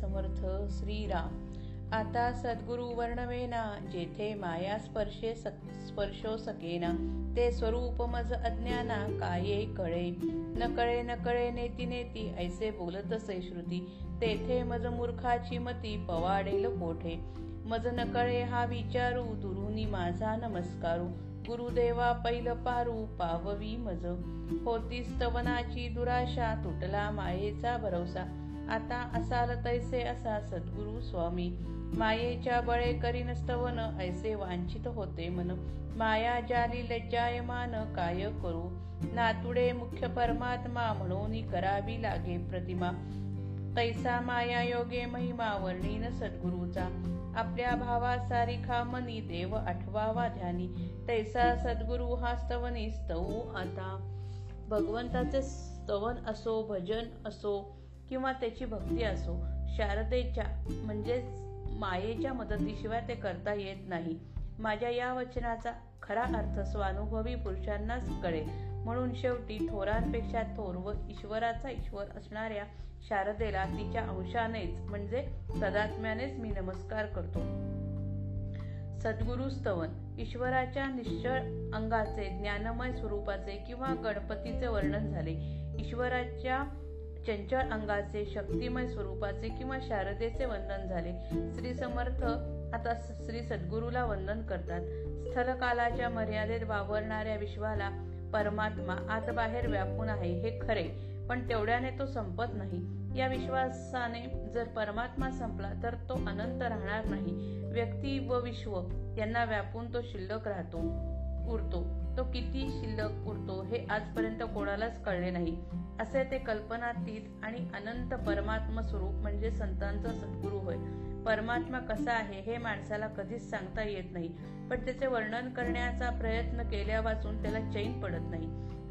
समर्थ श्रीराम. आता सद्गुरु वर्णवेना जेथे माया स्पर्शे स्पर्शो सकेना ते स्वरूप मज अज्ञाना काये कळे. न कळे न कळे नेती नेती ऐसे बोलत से श्रुती. तेथे मज मूर्खाची मती पवाडेल कोठे. मज न कळे हा विचारू दुरुनी माझा नमस्कारू. गुरुदेवा पैल पारू पाववी मज. होती स्तवनाची दुराशा तुटला मायेचा भरोसा आता असाल तैसे असा सद्गुरु स्वामी. मायेच्या बळे करीनस्तवन ऐसे वांछित होते मन. माया जाली लज्जायमान काय करू? नातुडे मुख्य परमात्मा म्हणून करावी लागे प्रतिमा. तैसा माया योगे महिमा वर्णीन सद्गुरूचा. आपल्या भावा सारिखा मनी देव आठवावा ध्यानी तैसा सद्गुरु हा स्तवनी स्तवू आता. भगवंताचे स्तवन असो भजन असो किंवा त्याची भक्ती असो शारदेच्या म्हणजेच मायेच्या मदतीशिवाय ते करता येत नाही. माझ्या या वचनाचा खरा अर्थ स्वानुभवी पुरुषांनाच कळेल. म्हणून शेवटी थोरांपेक्षा थोर व ईश्वराचा ईश्वर असणाऱ्या शारदेला तिच्या अंशानेच म्हणजे सदात्म्यानेच मी नमस्कार करतो. सद्गुरु स्तवन ईश्वराच्या निश्चळ अंगाचे ज्ञानमय स्वरूपाचे किंवा गणपतीचे वर्णन झाले. ईश्वराच्या चंचल अंगाचे शक्तिमय स्वरूपाचे किंवा शारदेचे वंदन झाले. श्री समर्थ आता श्री सद्गुरूला वंदन करतात. स्थलकालाच्या मर्यादेत वावरणाऱ्या विश्वाला परमात्मा आत बाहेर व्यापून आहे हे खरे. पण तेवढ्याने तो संपत नाही. या विश्वासाने जर परमात्मा संपला तर तो अनंत राहणार नाही. व्यक्ती व विश्व यांना व्यापून तो शिल्लक राहतो उरतो. तो किती शिल्लक उरतो हे आजपर्यंत कोणालाच कळले नाही. असे ते कल्पनातीत आणि अनंत परमात्मा स्वरूप म्हणजे संतांचा सद्गुरू होय. परमात्मा कसा आहे हे माणसाला कधीच सांगता येत नाही. पण त्याचे वर्णन करण्याचा प्रयत्न केल्या वाचून त्याला चैन पडत नाही.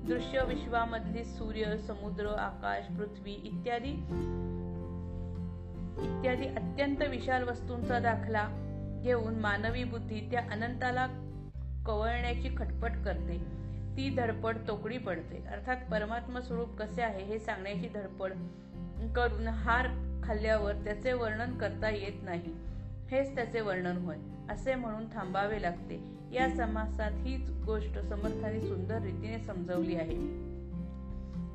दृश्य विश्वामधली सूर्य समुद्र आकाश पृथ्वी इत्यादी इत्यादी अत्यंत विशाल वस्तूंचा दाखला घेऊन मानवी बुद्धी त्या अनंताला कवळण्याची खटपट करते. ती धडपड तोकडी पडते. अर्थात परमात्मा स्वरूप कसे आहे हे सांगण्याची धडपड करून हार खाल्ल्यावर त्याचे वर्णन करता येत नाही. हेच त्याचे वर्णन होय. असे म्हणून थांबावे लागते. या समासात हीच गोष्ट समर्थाने सुंदर रीतीने समजवली आहे.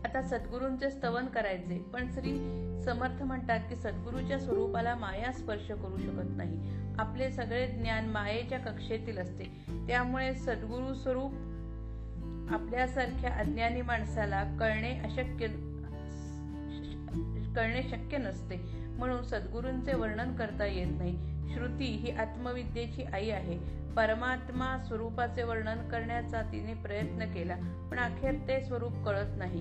आता सद्गुरूंचे स्तवन करायचे पण श्री समर्थ म्हणतात की सद्गुरूच्या स्वरूपाला माया स्पर्श करू शकत नाही. आपले सगळे ज्ञान मायेच्या कक्षेतील असते. त्यामुळे सद्गुरु स्वरूप आपल्यासारख्या अज्ञानी माणसाला कळणे अशक्य कळणे शक्य नसते. म्हणून सद्गुरूंचे वर्णन करता येत नाही. श्रुती ही आत्मविद्येची आई आहे. परमात्मा स्वरूपाचे वर्णन करण्याचा तिने प्रयत्न केला पण अखेर ते स्वरूप कळत नाही.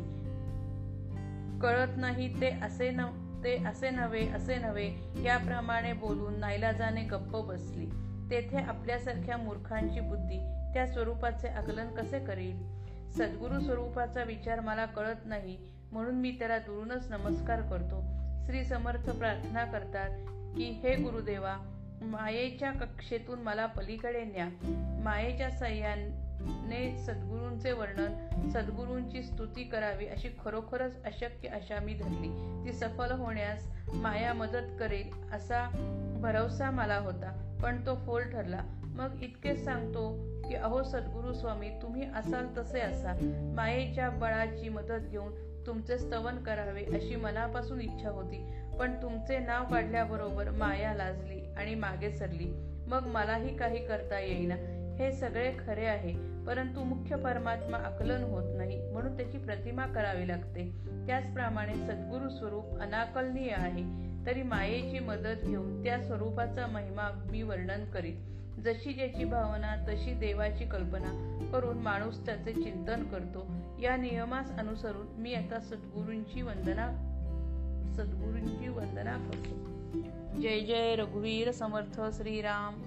कळत नाही ते असे न ते असे नव्हे असे नव्हे याप्रमाणे बोलून नाईलाजाने गप्प बसली. तेथे आपल्यासारख्या मूर्खांची बुद्धी त्या स्वरूपाचे आकलन कसे करील? सद्गुरु स्वरूपाचा विचार मला कळत नाही म्हणून मी त्याला दुरूनच नमस्कार करतो. श्री समर्थ प्रार्थना करतात की हे गुरुदेवा मायेच्या कक्षेतून मला पलीकडे न्या. मायेच्या सह्याने सद्गुरूंचे वर्णन सद्गुरूंची स्तुती करावी अशी खरोखरच अशक्य अशा मी धरली. ती सफल होण्यास माया मदत करेल असा भरवसा मला होता पण तो फोल ठरला. मग इतकेच सांगतो की अहो सद्गुरु स्वामी तुम्ही असाल तसे असा मायेच्या बळाची मदत घेऊन तुमचे स्तवन करावे अशी मनापासून इच्छा होती. पण तुमचे नाव काढल्याबरोबर माया लाजली आणि मागे सरली. मग मलाही काही करता येईना. हे सगळे खरे आहे परंतु मुख्य परमात्मा आकलन होत नाही म्हणून त्याची प्रतिमा करावी लागते. त्याचप्रमाणे सद्गुरु स्वरूप अनाकलनीय आहे. तरी मायेची मदत घेऊन त्या स्वरूपाचा महिमा मी वर्णन करीत. जशी ज्याची भावना तशी देवाची कल्पना करून माणूस त्याचे चिंतन करतो. या नियमास अनुसरून मी आता सद्गुरूंची वंदना सद्गुरूंची वंदना करतो. जय जय रघुवीर समर्थ श्रीराम.